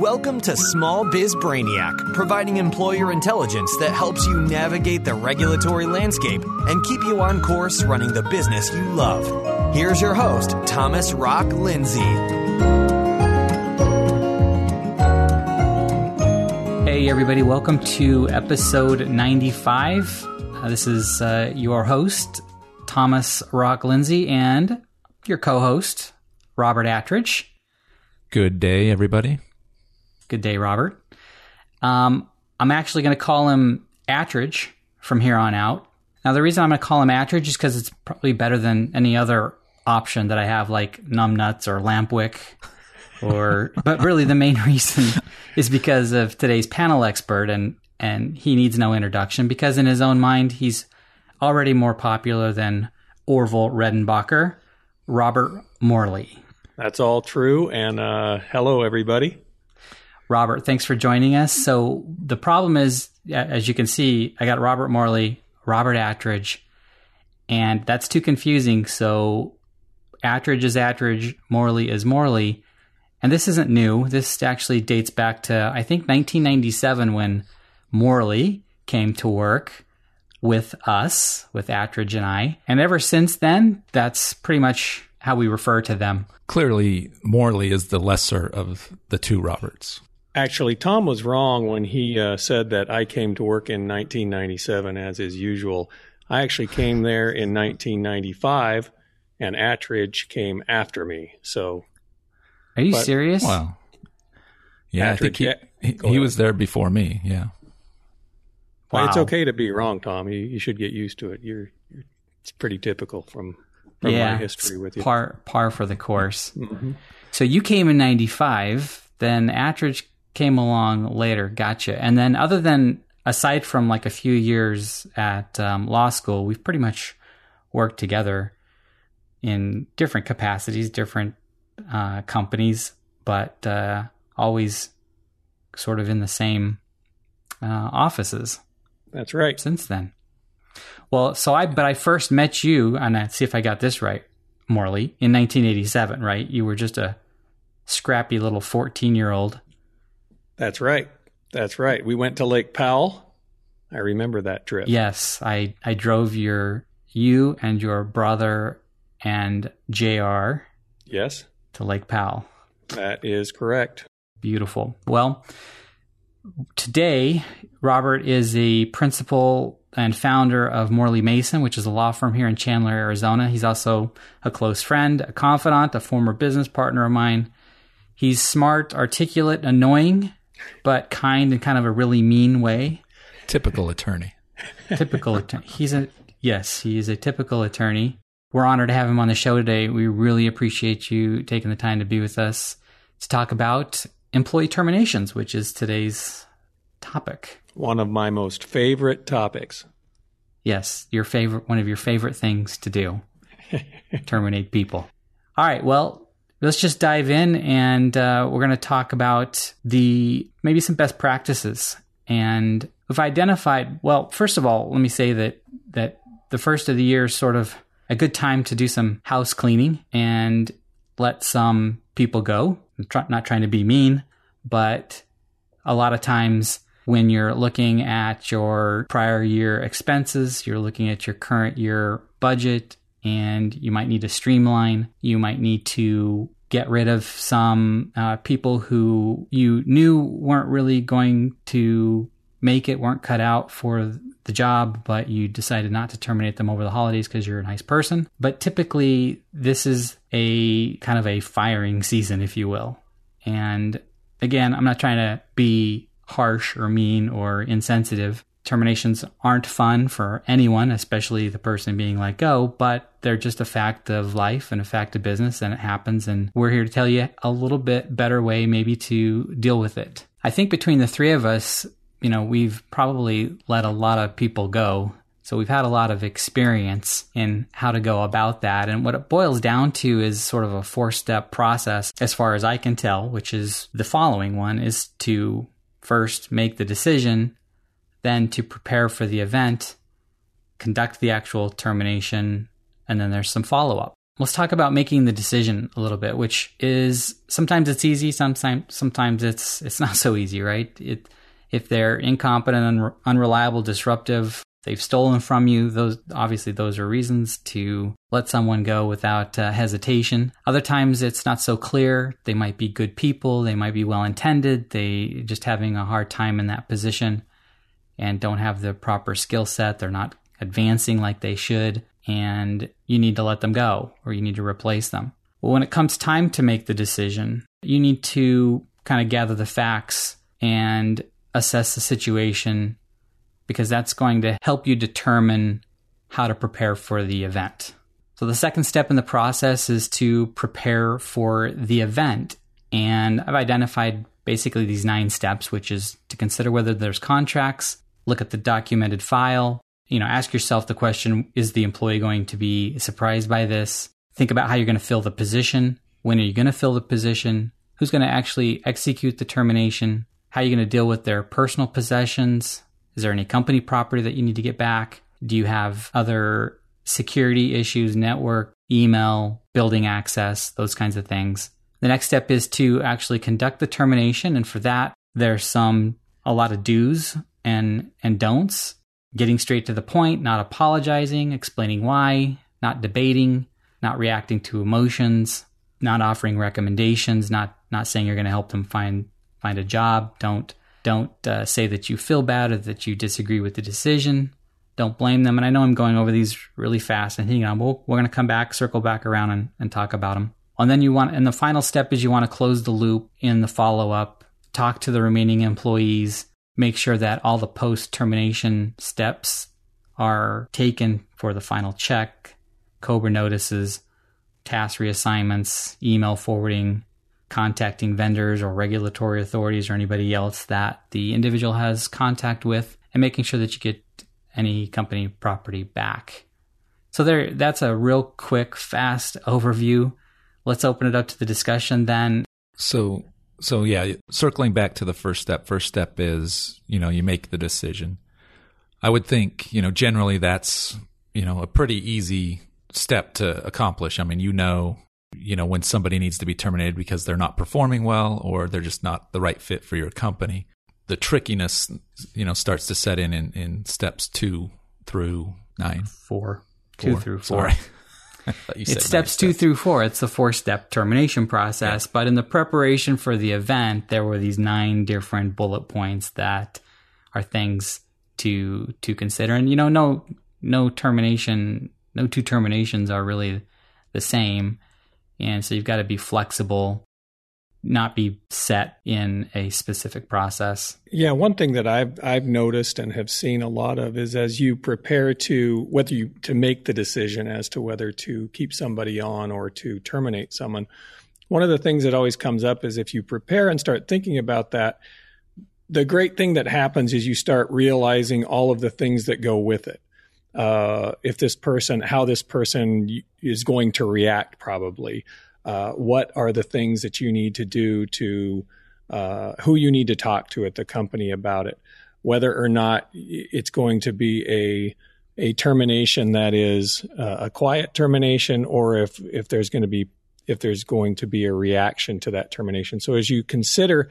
Welcome to Small Biz Brainiac, providing employer intelligence that helps you navigate the regulatory landscape and keep you on course running the business you love. Here's your host, Thomas Rock Lindsay. Hey, everybody, welcome to episode 95. Uh, this is uh, your host, Thomas Rock Lindsay, and your co host, Robert Attridge. Good day, everybody. Good day, Robert. Um, I'm actually going to call him Attridge from here on out. Now, the reason I'm going to call him Attridge is because it's probably better than any other option that I have, like Numbnuts or Lampwick. Or, but really, the main reason is because of today's panel expert, and and he needs no introduction because in his own mind, he's already more popular than Orville Redenbacher, Robert Morley. That's all true. And uh, hello, everybody. Robert, thanks for joining us. So the problem is, as you can see, I got Robert Morley, Robert Attridge, and that's too confusing. So Attridge is Attridge, Morley is Morley. And this isn't new. This actually dates back to, I think, 1997 when Morley came to work with us, with Attridge and I. And ever since then, that's pretty much how we refer to them. Clearly, Morley is the lesser of the two Roberts. Actually, Tom was wrong when he uh, said that I came to work in 1997, as is usual. I actually came there in 1995, and Attridge came after me. So, Are you But- serious? Wow. Yeah, I think he, yeah, he, he was there before me. Yeah. Well, it's okay to be wrong, Tom. You, you should get used to it. You're, you're it's pretty typical from from yeah, my history with you. Par par for the course. Mhm. So you came in '95, then Attridge came along later. Gotcha. And then, other than aside from like a few years at um, law school, we've pretty much worked together in different capacities, different uh, companies, but uh, always sort of in the same uh, offices That's right. since then. Well, so I, but I first met you, and I see if I got this right, Morley, in 1987, right? You were just a scrappy little 14 year old. That's right. That's right. We went to Lake Powell. I remember that trip. Yes, I, I drove your, you and your brother and JR Yes, to Lake Powell. that is correct. Beautiful. Well, today, Robert is the principal and founder of Morley Mason, which is a law firm here in Chandler, Arizona. He's also a close friend, a confidant, a former business partner of mine. He's smart, articulate, annoying, but kind in kind of a really mean way. Typical attorney. Typical attorney. He's a yes, he is a typical attorney. We're honored to have him on the show today. We really appreciate you taking the time to be with us to talk about employee terminations, which is today's topic. One of my most favorite topics. Yes, your favorite one of your favorite things to do. terminate people. All right, well, let's just dive in and uh, we're going to talk about the maybe some best practices. And we've identified, well, first of all, let me say that that the first of the year is sort of a good time to do some house cleaning and let some people go. I'm not trying to be mean, but a lot of times when you're looking at your prior year expenses, you're looking at your current year budget, and you might need to streamline. You might need to get rid of some uh, people who you knew weren't really going to make it, weren't cut out for the job, but you decided not to terminate them over the holidays because you're a nice person. But typically, this is a kind of a firing season, if you will. And again, I'm not trying to be harsh or mean or insensitive. Terminations aren't fun for anyone, especially the person being let go, but they're just a fact of life and a fact of business, and it happens. And we're here to tell you a little bit better way, maybe, to deal with it. I think between the three of us, you know, we've probably let a lot of people go. So we've had a lot of experience in how to go about that. And what it boils down to is sort of a four step process, as far as I can tell, which is the following one is to first make the decision, then to prepare for the event, conduct the actual termination, and then there's some follow up. let's talk about making the decision a little bit, which is sometimes it's easy, sometimes sometimes it's it's not so easy, right? It if they're incompetent, unre- unreliable, disruptive, they've stolen from you. Those obviously those are reasons to let someone go without uh, hesitation. Other times it's not so clear. They might be good people. They might be well intended. They just having a hard time in that position and don't have the proper skill set. They're not advancing like they should, and you need to let them go or you need to replace them. Well, when it comes time to make the decision, you need to kind of gather the facts and assess the situation because that's going to help you determine how to prepare for the event. So the second step in the process is to prepare for the event. And I've identified basically these nine steps, which is to consider whether there's contracts, look at the documented file, you know, ask yourself the question, is the employee going to be surprised by this? Think about how you're going to fill the position. When are you going to fill the position? Who's going to actually execute the termination? How are you going to deal with their personal possessions? Is there any company property that you need to get back? Do you have other security issues, network, email, building access, those kinds of things? The next step is to actually conduct the termination. And for that, there's some, a lot of do's and, and don'ts. Getting straight to the point, not apologizing, explaining why, not debating, not reacting to emotions, not offering recommendations, not, not saying you're going to help them find, find a job. Don't don't uh, say that you feel bad or that you disagree with the decision. Don't blame them. And I know I'm going over these really fast and hang on. We're going to come back, circle back around and, and talk about them. And then you want, and the final step is you want to close the loop in the follow up, talk to the remaining employees, make sure that all the post termination steps are taken for the final check, COBRA notices, task reassignments, email forwarding, contacting vendors or regulatory authorities or anybody else that the individual has contact with and making sure that you get any company property back. So there that's a real quick fast overview. Let's open it up to the discussion then. So so yeah, circling back to the first step, first step is, you know, you make the decision. I would think, you know, generally that's, you know, a pretty easy step to accomplish. I mean, you know you know, when somebody needs to be terminated because they're not performing well or they're just not the right fit for your company. The trickiness, you know, starts to set in in, in steps two through nine. Four. Two through four. Sorry. it's steps two through four. It's the four step termination process. Yeah. But in the preparation for the event, there were these nine different bullet points that are things to to consider. And you know, no no termination, no two terminations are really the same. And so you've got to be flexible, not be set in a specific process. Yeah, one thing that I've I've noticed and have seen a lot of is as you prepare to whether you to make the decision as to whether to keep somebody on or to terminate someone. One of the things that always comes up is if you prepare and start thinking about that, the great thing that happens is you start realizing all of the things that go with it uh, if this person, how this person is going to react, probably. Uh, what are the things that you need to do to, uh, who you need to talk to at the company about it, whether or not it's going to be a a termination that is uh, a quiet termination, or if if there's going to be if there's going to be a reaction to that termination. So as you consider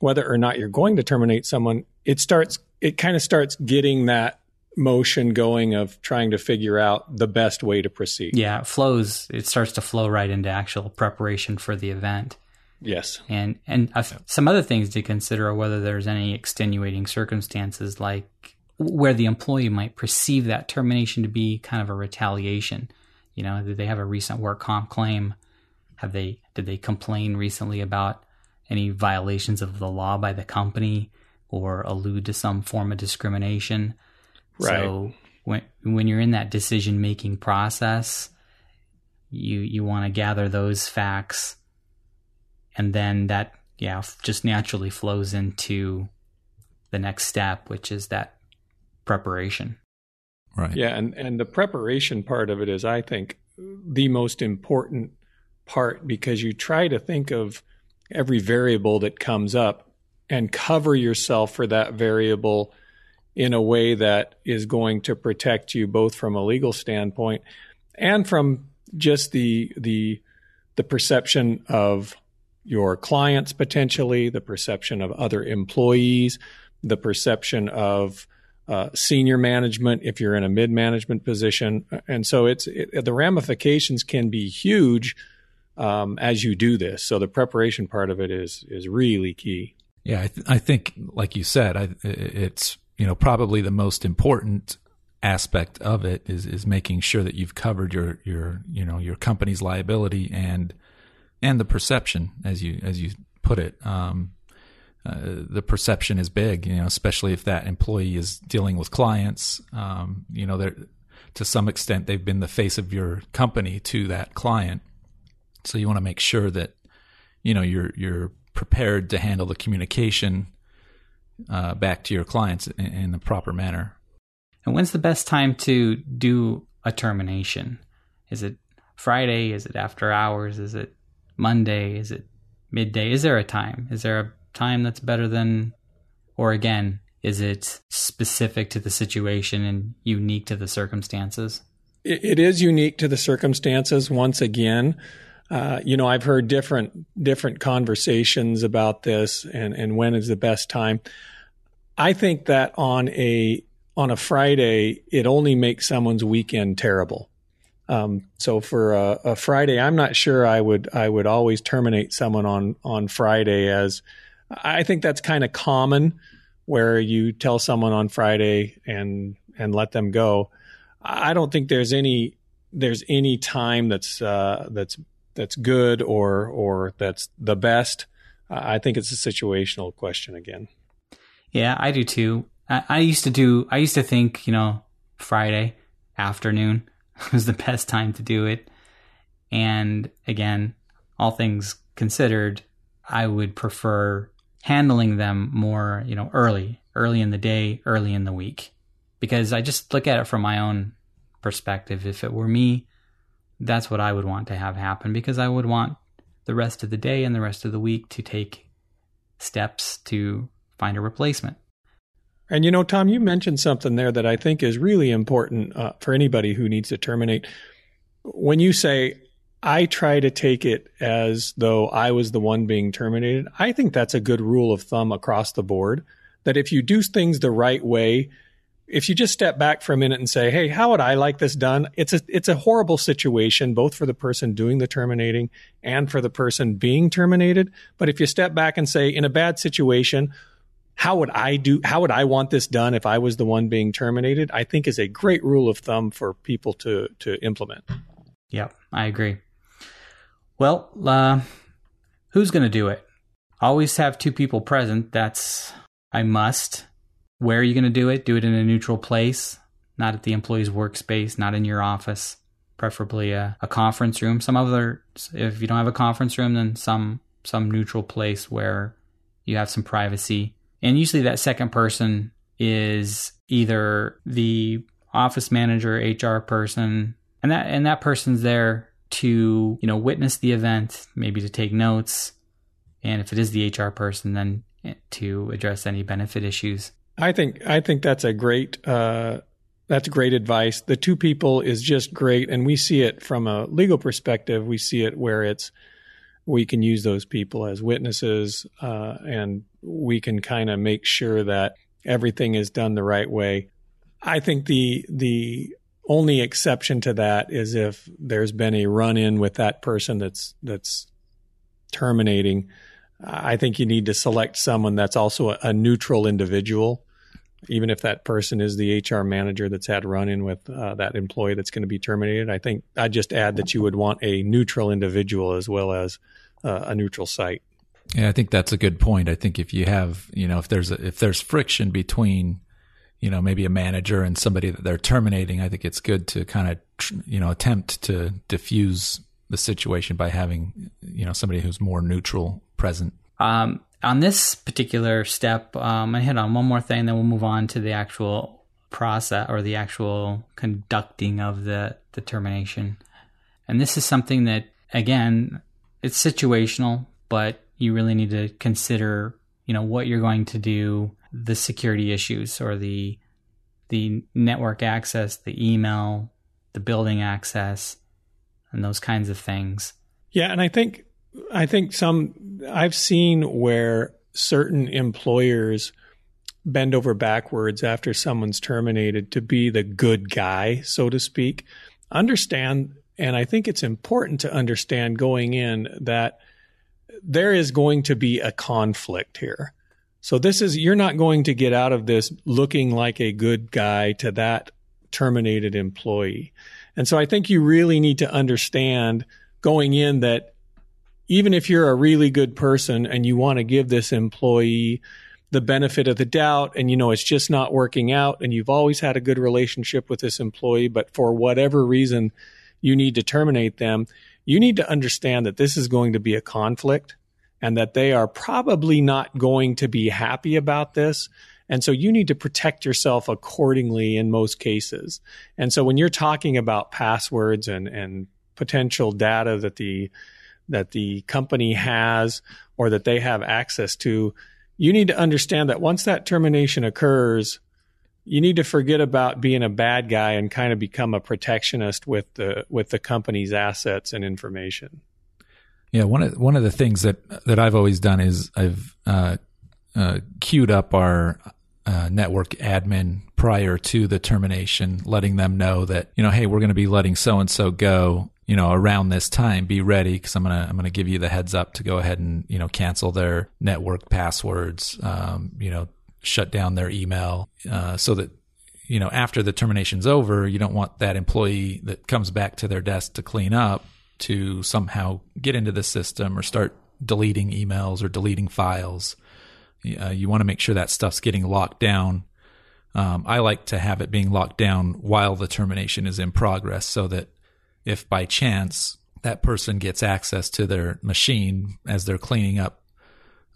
whether or not you're going to terminate someone, it starts it kind of starts getting that motion going of trying to figure out the best way to proceed. Yeah, it flows. It starts to flow right into actual preparation for the event. Yes, and and some other things to consider are whether there's any extenuating circumstances, like where the employee might perceive that termination to be kind of a retaliation. You know, did they have a recent work comp claim? Have they did they complain recently about any violations of the law by the company or allude to some form of discrimination? Right. So when when you're in that decision making process, you you want to gather those facts, and then that yeah just naturally flows into the next step, which is that preparation. Right. Yeah, and and the preparation part of it is, I think, the most important part because you try to think of every variable that comes up and cover yourself for that variable in a way that is going to protect you both from a legal standpoint and from just the the the perception of your clients potentially, the perception of other employees, the perception of uh, senior management if you're in a mid management position, and so it's it, the ramifications can be huge um, as you do this. So the preparation part of it is is really key. Yeah, I, th- I think, like you said, I, it's you know probably the most important aspect of it is is making sure that you've covered your your you know your company's liability and and the perception as you as you put it. Um, uh, the perception is big, you know, especially if that employee is dealing with clients. Um, you know, they're to some extent they've been the face of your company to that client, so you want to make sure that you know you're you're prepared to handle the communication uh, back to your clients in, in the proper manner. And when's the best time to do a termination? Is it Friday? Is it after hours? Is it Monday? Is it midday? Is there a time? Is there a time that's better than, or again, is it specific to the situation and unique to the circumstances? it, it is unique to the circumstances. Once again, uh, you know, I've heard different different conversations about this and and when is the best time. I think that on a on a Friday, it only makes someone's weekend terrible. Um, so for a, a, Friday, I'm not sure I would I would always terminate someone on on Friday as I think that's kind of common where you tell someone on Friday and and let them go. I don't think there's any there's any time that's uh, that's that's good or or that's the best. I think it's a situational question again. Yeah, I do too. I, I used to do. I used to think you know Friday afternoon was the best time to do it. And again, all things considered, I would prefer handling them more, you know, early, early in the day, early in the week. Because I just look at it from my own perspective. If it were me, that's what I would want to have happen because I would want the rest of the day and the rest of the week to take steps to find a replacement. And you know, Tom, you mentioned something there that I think is really important uh, for anybody who needs to terminate. When you say, I try to take it as though I was the one being terminated, I think that's a good rule of thumb across the board. That if you do things the right way, if you just step back for a minute and say, "Hey, how would I like this done?" It's a it's a horrible situation both for the person doing the terminating and for the person being terminated. But if you step back and say, "In a bad situation, how would I do how would I want this done if I was the one being terminated?" I think is a great rule of thumb for people to to implement. Yep, I agree. Well, uh, who's going to do it? Always have two people present. That's I must. Where are you going to do it? Do it in a neutral place, not at the employee's workspace, not in your office. Preferably a, a conference room. Some other, if you don't have a conference room, then some some neutral place where you have some privacy. And usually, that second person is either the office manager, HR person, and that and that person's there to you know witness the event, maybe to take notes, and if it is the HR person, then eh, to address any benefit issues. I think I think that's a great uh, that's great advice. The two people is just great, and we see it from a legal perspective. We see it where it's we can use those people as witnesses, uh, and we can kind of make sure that everything is done the right way. I think the the only exception to that is if there's been a run in with that person that's that's terminating. I think you need to select someone that's also a, a neutral individual even if that person is the HR manager that's had run in with uh, that employee that's going to be terminated. I think I'd just add that you would want a neutral individual as well as uh, a neutral site. Yeah, I think that's a good point. I think if you have, you know, if there's a, if there's friction between, you know, maybe a manager and somebody that they're terminating, I think it's good to kind of, you know, attempt to diffuse the situation by having, you know, somebody who's more neutral present. Um, on this particular step, um, I hit on one more thing, then we'll move on to the actual process or the actual conducting of the determination. And this is something that, again, it's situational, but you really need to consider, you know, what you're going to do, the security issues or the the network access, the email, the building access, and those kinds of things. Yeah, and I think I think some I've seen where certain employers bend over backwards after someone's terminated to be the good guy, so to speak. Understand, and I think it's important to understand going in that there is going to be a conflict here. So this is you're not going to get out of this looking like a good guy to that terminated employee. And so I think you really need to understand going in that even if you're a really good person and you want to give this employee the benefit of the doubt and you know it's just not working out and you've always had a good relationship with this employee but for whatever reason you need to terminate them you need to understand that this is going to be a conflict and that they are probably not going to be happy about this. And so you need to protect yourself accordingly in most cases. And so when you're talking about passwords and and potential data that the that the company has or that they have access to you need to understand that once that termination occurs, you need to forget about being a bad guy and kind of become a protectionist with the with the company's assets and information. Yeah, one of one of the things that that I've always done is I've uh, uh, queued up our uh, network admin prior to the termination, letting them know that you know, hey, we're going to be letting so and so go, you know, around this time, be ready because I'm gonna I'm gonna give you the heads up to go ahead and you know cancel their network passwords, um, you know, shut down their email, uh, so that you know after the termination's over, you don't want that employee that comes back to their desk to clean up to somehow get into the system or start deleting emails or deleting files. Uh, you want to make sure that stuff's getting locked down. Um, I like to have it being locked down while the termination is in progress so that if by chance that person gets access to their machine as they're cleaning up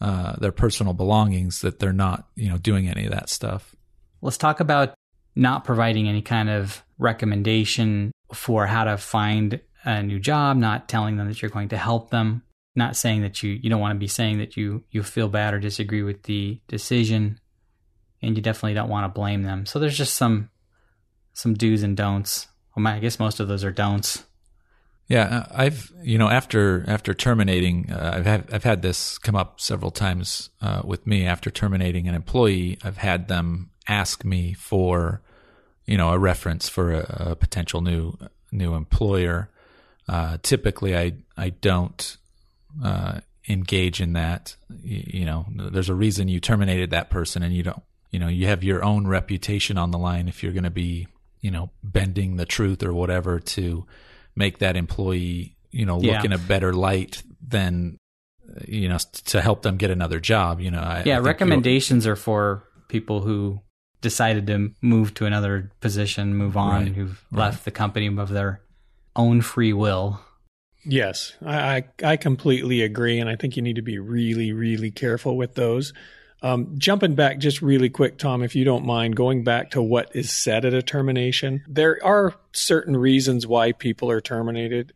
uh, their personal belongings, that they're not, you know, doing any of that stuff. Let's talk about not providing any kind of recommendation for how to find a new job, not telling them that you're going to help them, not saying that you you don't want to be saying that you you feel bad or disagree with the decision, and you definitely don't want to blame them. So there's just some some do's and don'ts well, I guess most of those are don'ts. Yeah, uh, I've you know after after terminating, uh, I've had I've had this come up several times uh, with me. After terminating an employee, I've had them ask me for you know a reference for a, a potential new new employer. Uh, typically, I I don't uh, engage in that. You, you know, there's a reason you terminated that person, and you don't. You know, you have your own reputation on the line if you're going to be you know, bending the truth or whatever to make that employee, you know, look Yeah. in a better light than, you know, to help them get another job. You know, I, I Yeah, think recommendations are for people who decided to move to another position, move on, Right, who've right. left the company of their own free will. Yes, I, I I completely agree, and I think you need to be really, really careful with those. Um, jumping back just really quick, Tom, if you don't mind, going back to what is said at a termination, there are certain reasons why people are terminated,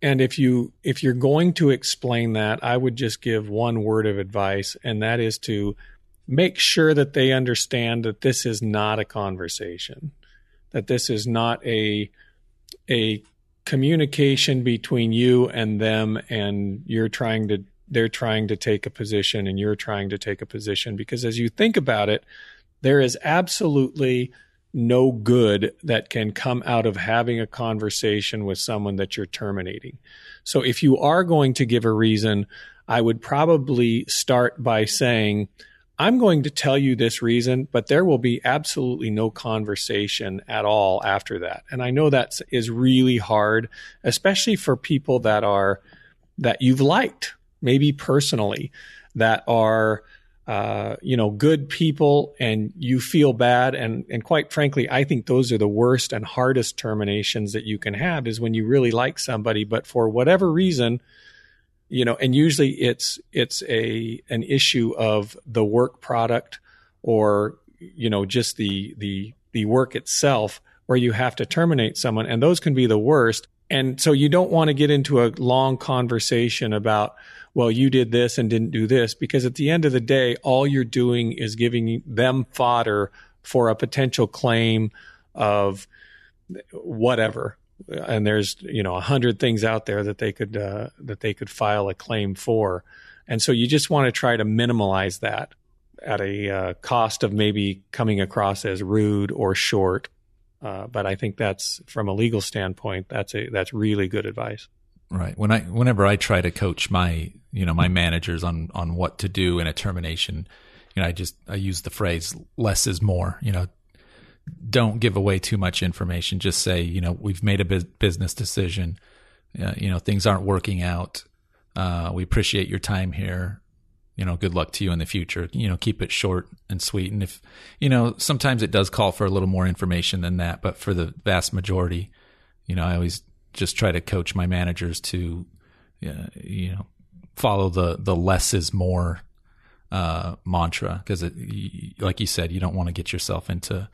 and if you if you're going to explain that, I would just give one word of advice, and that is to make sure that they understand that this is not a conversation, that this is not a a communication between you and them and you're trying to they're trying to take a position and you're trying to take a position because as you think about it there is absolutely no good that can come out of having a conversation with someone that you're terminating. So if you are going to give a reason, I would probably start by saying, I'm going to tell you this reason, but there will be absolutely no conversation at all after that. And I know that is really hard, especially for people that are that you've liked, maybe personally, that are uh, you know good people, and you feel bad. And and quite frankly, I think those are the worst and hardest terminations that you can have is when you really like somebody, but for whatever reason you know and usually it's it's a an issue of the work product or you know just the the the work itself where you have to terminate someone and those can be the worst and so you don't want to get into a long conversation about well you did this and didn't do this because at the end of the day all you're doing is giving them fodder for a potential claim of whatever and there's you know a hundred things out there that they could uh, that they could file a claim for, and so you just want to try to minimize that at a uh, cost of maybe coming across as rude or short. Uh, but I think that's from a legal standpoint, that's a that's really good advice. Right. When I whenever I try to coach my you know my managers on on what to do in a termination, you know I just I use the phrase less is more. You know, don't give away too much information. Just say you know we've made a business decision. Uh, you know things aren't working out. Uh, we appreciate your time here you know, good luck to you in the future. You know, keep it short and sweet. And if, you know, sometimes it does call for a little more information than that, but for the vast majority, you know, I always just try to coach my managers to, uh, you know, follow the the less is more uh, mantra because, like you said, you don't want to get yourself into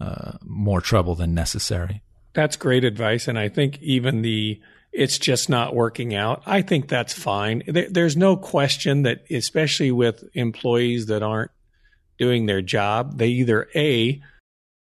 uh, more trouble than necessary. That's great advice, and I think even the it's just not working out. I think that's fine. There's no question that, especially with employees that aren't doing their job, they either A,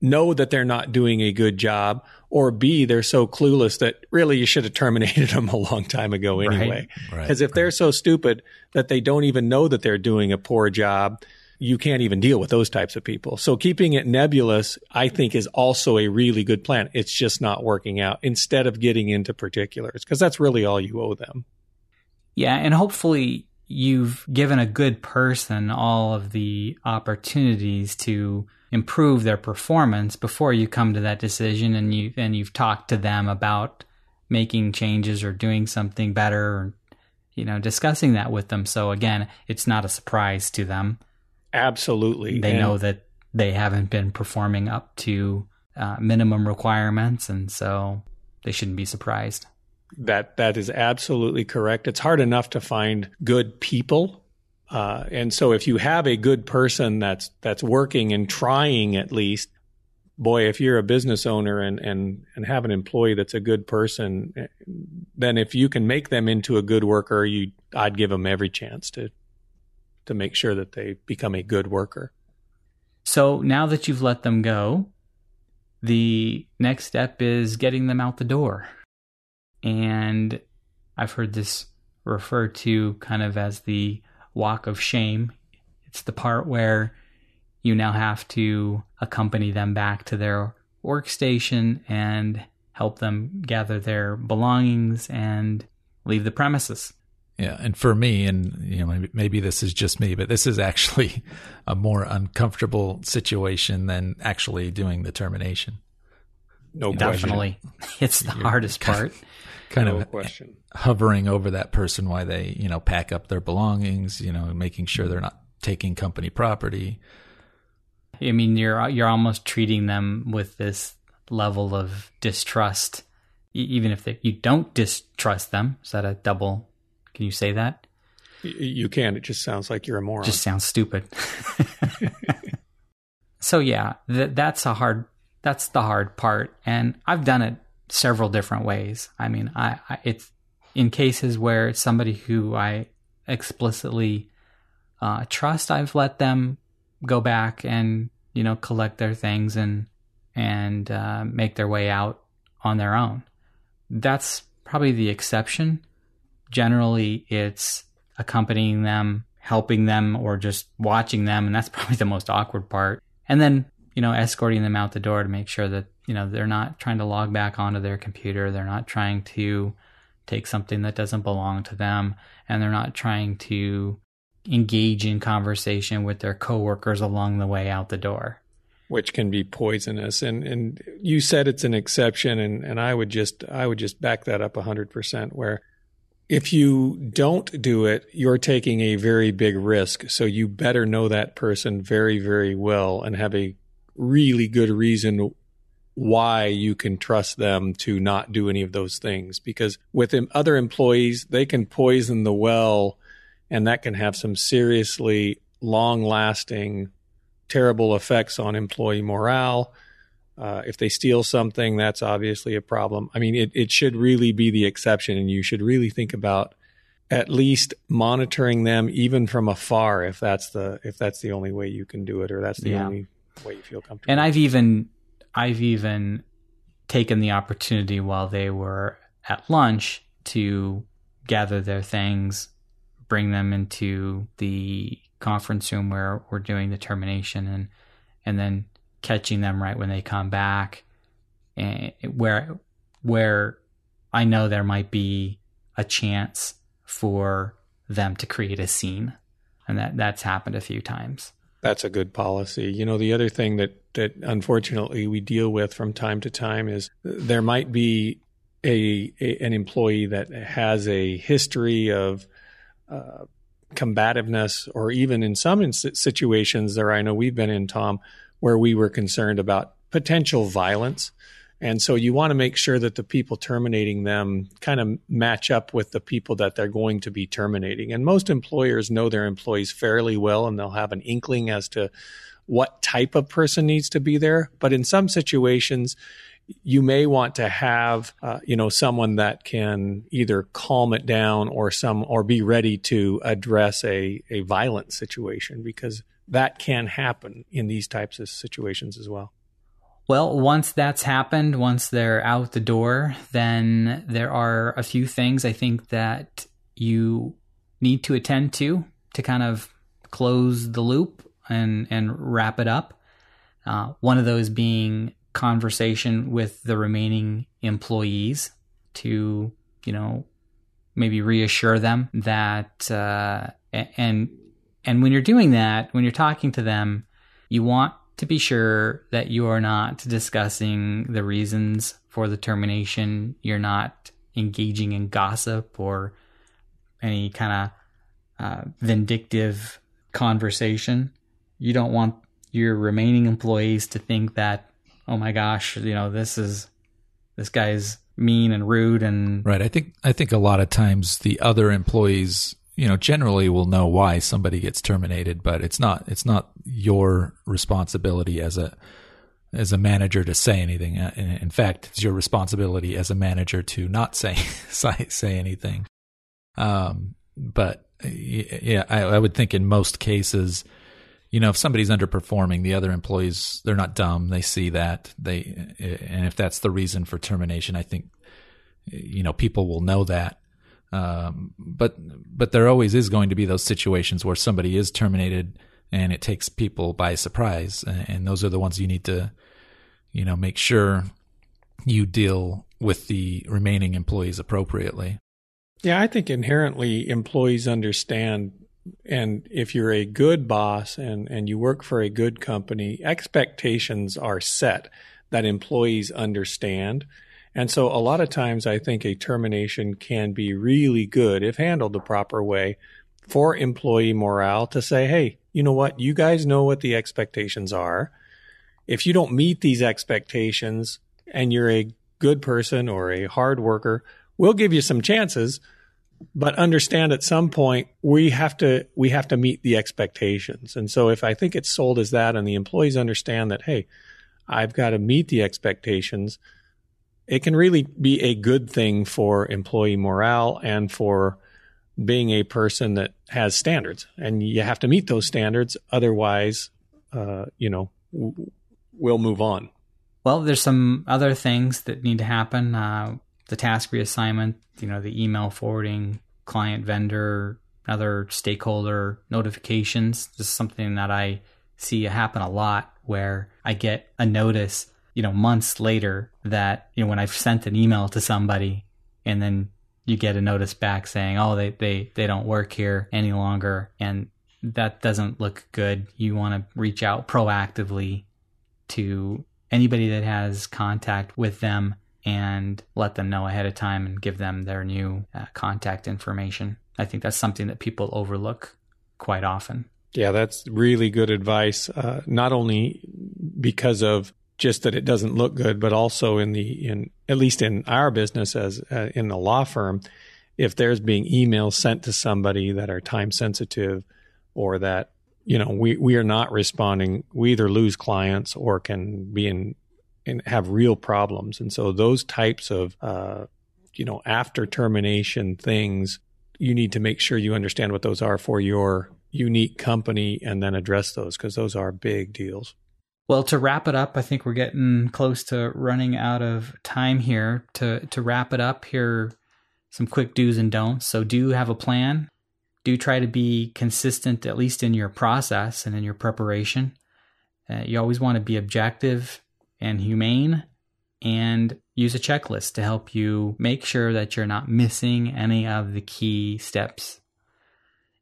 know that they're not doing a good job, or B, they're so clueless that really you should have terminated them a long time ago anyway. Because right, right, if right. they're so stupid that they don't even know that they're doing a poor job, you can't even deal with those types of people. So keeping it nebulous, I think, is also a really good plan. It's just not working out instead of getting into particulars because that's really all you owe them. Yeah. And hopefully you've given a good person all of the opportunities to improve their performance before you come to that decision and you and you've talked to them about making changes or doing something better or you know discussing that with them so again it's not a surprise to them Absolutely. They and know that they haven't been performing up to uh, minimum requirements, and so they shouldn't be surprised. That that is absolutely correct. It's hard enough to find good people, uh, and so if you have a good person that's that's working and trying at least, boy, if you're a business owner and and and have an employee that's a good person, then if you can make them into a good worker, you I'd give them every chance to to make sure that they become a good worker. So now that you've let them go, the next step is getting them out the door. And I've heard this referred to kind of as the walk of shame. It's the part where you now have to accompany them back to their workstation and help them gather their belongings and leave the premises. Yeah, and for me, and you know, maybe, maybe, this is just me, but this is actually a more uncomfortable situation than actually doing the termination. No you Definitely, it's the You're hardest part. Kind no of question. hovering over that person while they, you know, pack up their belongings. You know, making sure they're not taking company property. I mean, you're you're almost treating them with this level of distrust, even if they, you don't distrust them. Is that a double can you say that? You can. It just sounds like you're a moron. Just sounds stupid. so yeah, th- that's a hard. That's the hard part, and I've done it several different ways. I mean, I, I it's in cases where it's somebody who I explicitly uh, trust. I've let them go back and you know collect their things and and uh, make their way out on their own. That's probably the exception generally it's accompanying them, helping them, or just watching them. And that's probably the most awkward part. And then, you know, escorting them out the door to make sure that, you know, they're not trying to log back onto their computer. They're not trying to take something that doesn't belong to them. And they're not trying to engage in conversation with their coworkers along the way out the door which can be poisonous and and you said it's an exception and and I would just I would just back that up 100% where if you don't do it, you're taking a very big risk. So you better know that person very, very well and have a really good reason why you can trust them to not do any of those things. Because with other employees, they can poison the well and that can have some seriously long lasting, terrible effects on employee morale uh, if they steal something, that's obviously a problem. I mean, it, it should really be the exception, and you should really think about at least monitoring them even from afar if that's the if that's the only way you can do it or that's the yeah. only way you feel comfortable. And I've even I've even taken the opportunity while they were at lunch to gather their things, bring them into the conference room where we're doing the termination and and then catching them right when they come back. And where where I know there might be a chance for them to create a scene. And that that's happened a few times. That's a good policy. You know the other thing that that unfortunately we deal with from time to time is there might be a, a an employee that has a history of uh, combativeness, or even in some situations there I know we've been in, Tom, where we were concerned about potential violence. And so you want to make sure that the people terminating them kind of match up with the people that they're going to be terminating. And most employers know their employees fairly well and they'll have an inkling as to what type of person needs to be there. But in some situations, you may want to have uh, you know someone that can either calm it down or some or be ready to address a a violent situation because that can happen in these types of situations as well. Well, once that's happened, once they're out the door, then there are a few things I think that you need to attend to to kind of close the loop and and wrap it up. Uh, one of those being conversation with the remaining employees to, you know, maybe reassure them that, uh, and, and when you're doing that, when you're talking to them, you want to be sure that you are not discussing the reasons for the termination. You're not engaging in gossip or any kind of uh, vindictive conversation. You don't want your remaining employees to think that oh my gosh, you know, this is this guy's mean and rude and right. I think I think a lot of times the other employees, you know, generally will know why somebody gets terminated, but it's not it's not your responsibility as a as a manager to say anything. Uh, in fact, it's your responsibility as a manager to not say say, say anything. Um, but yeah, I, I would think in most cases you know, if somebody's underperforming, the other employees, they're not dumb. They see that. They, and if that's the reason for termination, I think, you know, people will know that. Um, but, but there always is going to be those situations where somebody is terminated and it takes people by surprise. And those are the ones you need to, you know, make sure you deal with the remaining employees appropriately. Yeah, I think inherently employees understand and if you're a good boss and, and you work for a good company, expectations are set that employees understand. And so a lot of times I think a termination can be really good if handled the proper way for employee morale to say, hey, you know what? You guys know what the expectations are. If you don't meet these expectations and you're a good person or a hard worker, we'll give you some chances but understand at some point we have to we have to meet the expectations. And so if i think it's sold as that and the employees understand that hey i've got to meet the expectations it can really be a good thing for employee morale and for being a person that has standards. And you have to meet those standards. Otherwise uh, you know we'll move on. Well there's some other things that need to happen. Uh, the task reassignment, you know, the email forwarding, client vendor, other stakeholder notifications. This is something that I see happen a lot where I get a notice, you know, months later that, you know, when I've sent an email to somebody and then you get a notice back saying, oh, they, they, they don't work here any longer. And that doesn't look good. You want to reach out proactively to anybody that has contact with them and let them know ahead of time and give them their new uh, contact information. I think that's something that people overlook quite often. Yeah, that's really good advice. Uh, not only because of just that it doesn't look good, but also in the in at least in our business as uh, in the law firm, if there's being emails sent to somebody that are time sensitive or that you know we we are not responding, we either lose clients or can be in and have real problems. And so those types of, uh, you know, after termination things, you need to make sure you understand what those are for your unique company and then address those because those are big deals. Well, to wrap it up, I think we're getting close to running out of time here. To to wrap it up, here some quick do's and don'ts. So do have a plan. Do try to be consistent, at least in your process and in your preparation. Uh, you always want to be objective and humane and use a checklist to help you make sure that you're not missing any of the key steps.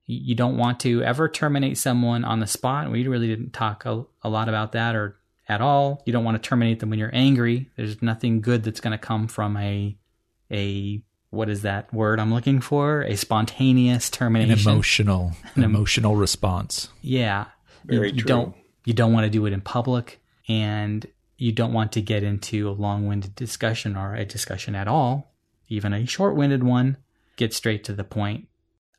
You don't want to ever terminate someone on the spot. We really didn't talk a, a lot about that or at all. You don't want to terminate them when you're angry. There's nothing good that's going to come from a a what is that word I'm looking for? A spontaneous termination. An emotional, an emotional response. Yeah. Very you, you true. don't you don't want to do it in public and you don't want to get into a long-winded discussion or a discussion at all, even a short-winded one. Get straight to the point.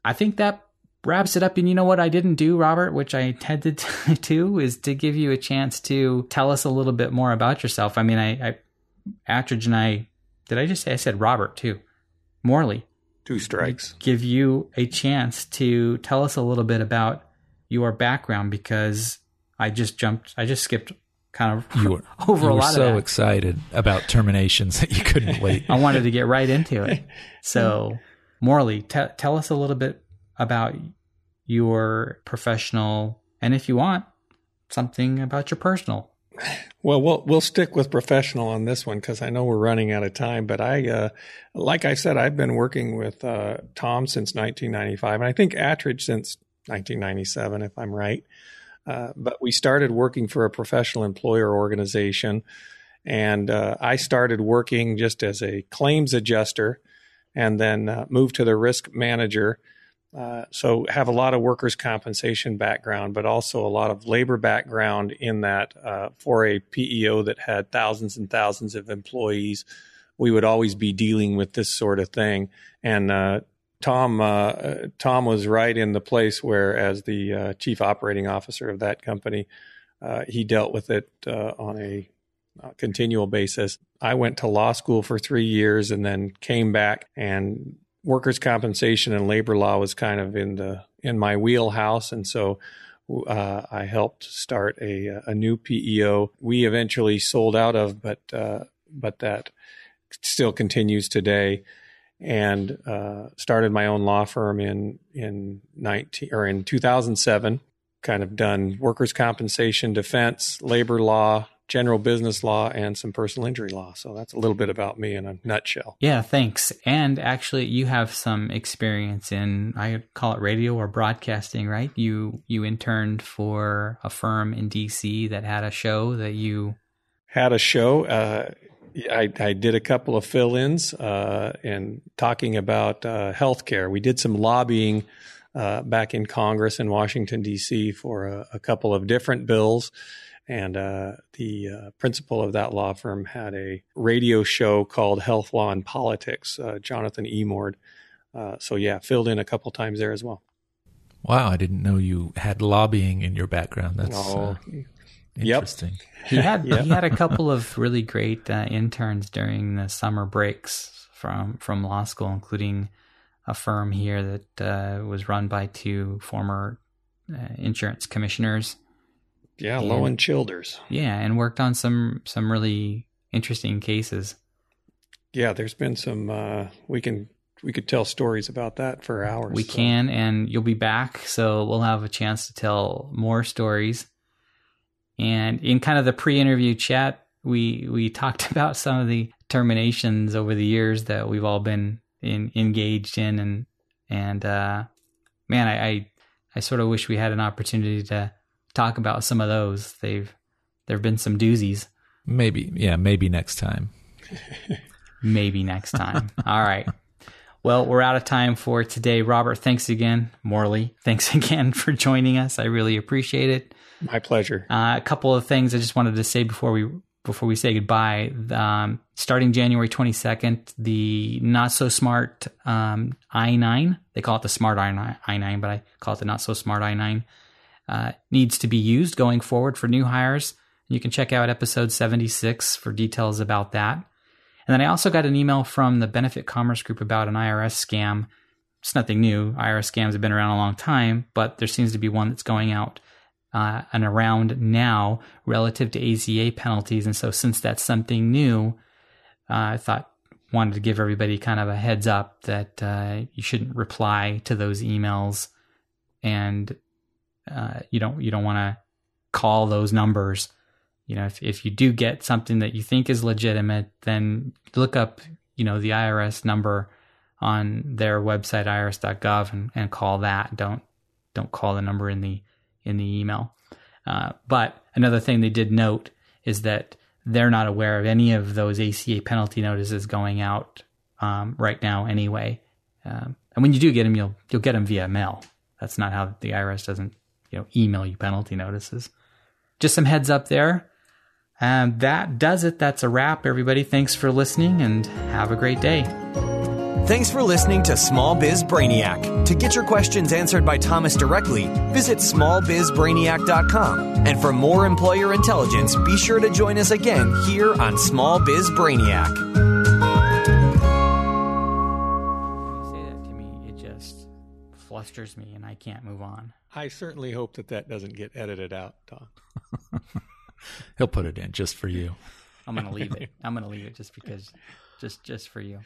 I think that wraps it up. And you know what I didn't do, Robert, which I intended to, do, is to give you a chance to tell us a little bit more about yourself. I mean, I, I Attridge and I, did I just say I said Robert too? Morley, Two strikes. give you a chance to tell us a little bit about your background because I just jumped, I just skipped kind of You were, over you a were lot so of that. excited about terminations that you couldn't wait. I wanted to get right into it. So, Morley, te- tell us a little bit about your professional, and if you want, something about your personal. Well, we'll we'll stick with professional on this one because I know we're running out of time. But I, uh, like I said, I've been working with uh, Tom since 1995, and I think Attridge since 1997, if I'm right. Uh, but we started working for a professional employer organization, and uh, I started working just as a claims adjuster, and then uh, moved to the risk manager. Uh, so have a lot of workers' compensation background, but also a lot of labor background in that uh, for a PEO that had thousands and thousands of employees, we would always be dealing with this sort of thing. And uh, Tom uh, Tom was right in the place where, as the uh, chief operating officer of that company, uh, he dealt with it uh, on a uh, continual basis. I went to law school for three years and then came back and workers' compensation and labor law was kind of in the in my wheelhouse, and so uh, I helped start a a new PEO. We eventually sold out of, but but that still continues today. And uh, started my own law firm in in nineteen or in two thousand seven. Kind of done workers' compensation, defense, labor law, general business law, and some personal injury law. So that's a little bit about me in a nutshell. Yeah, thanks. And actually, you have some experience in I call it radio or broadcasting, right? You you interned for a firm in DC that had a show that you had a show. Uh, I, I did a couple of fill-ins uh, and talking about uh, healthcare. We did some lobbying uh, back in Congress in Washington D.C. for a, a couple of different bills, and uh, the uh, principal of that law firm had a radio show called Health Law and Politics. Uh, Jonathan Emord. so yeah, filled in a couple times there as well. Wow, I didn't know you had lobbying in your background. That's Oh, uh, Yep. interesting. he had Yeah. he had a couple of really great uh, interns during the summer breaks from from law school, including a firm here that uh, was run by two former uh, insurance commissioners. yeah, And- Lowen Childers. Yeah, and worked on some some really interesting cases. Yeah, there's been some. Uh, we can we could tell stories about that for hours. We so. can, and you'll be back, so we'll have a chance to tell more stories. And in kind of the pre-interview chat, we we talked about some of the terminations over the years that we've all been in, engaged in, and and uh, man, I, I I sort of wish we had an opportunity to talk about some of those. They've there've been some doozies. Maybe, yeah, maybe next time. Maybe next time. All right. Well, we're out of time for today. Robert, thanks again. Morley, thanks again for joining us. I really appreciate it. My pleasure. Uh, a couple of things I just wanted to say before we before we say goodbye. Um, starting January 22nd, the not so smart um, i9, they call it the smart i9, i9, but I call it the not so smart i9, uh, needs to be used going forward for new hires. You can check out episode 76 for details about that. And then I also got an email from the Benefit Commerce Group about an IRS scam. It's nothing new. IRS scams have been around a long time, but there seems to be one that's going out uh, and around now relative to ACA penalties. And so, since that's something new, uh, I thought wanted to give everybody kind of a heads up that uh, you shouldn't reply to those emails, and uh, you don't you don't want to call those numbers. You know, if if you do get something that you think is legitimate, then look up you know the IRS number on their website irs.gov and, and call that. Don't don't call the number in the in the email. Uh, but another thing they did note is that they're not aware of any of those ACA penalty notices going out um, right now anyway. Um, and when you do get them, you'll you'll get them via mail. That's not how the IRS doesn't you know email you penalty notices. Just some heads up there. And that does it. That's a wrap, everybody. Thanks for listening and have a great day. Thanks for listening to Small Biz Brainiac. To get your questions answered by Thomas directly, visit smallbizbrainiac.com. And for more employer intelligence, be sure to join us again here on Small Biz Brainiac. When you say that to me, it just flusters me and I can't move on. I certainly hope that that doesn't get edited out, Tom. He'll put it in just for you. I'm going to leave it. I'm going to leave it just because, just just for you.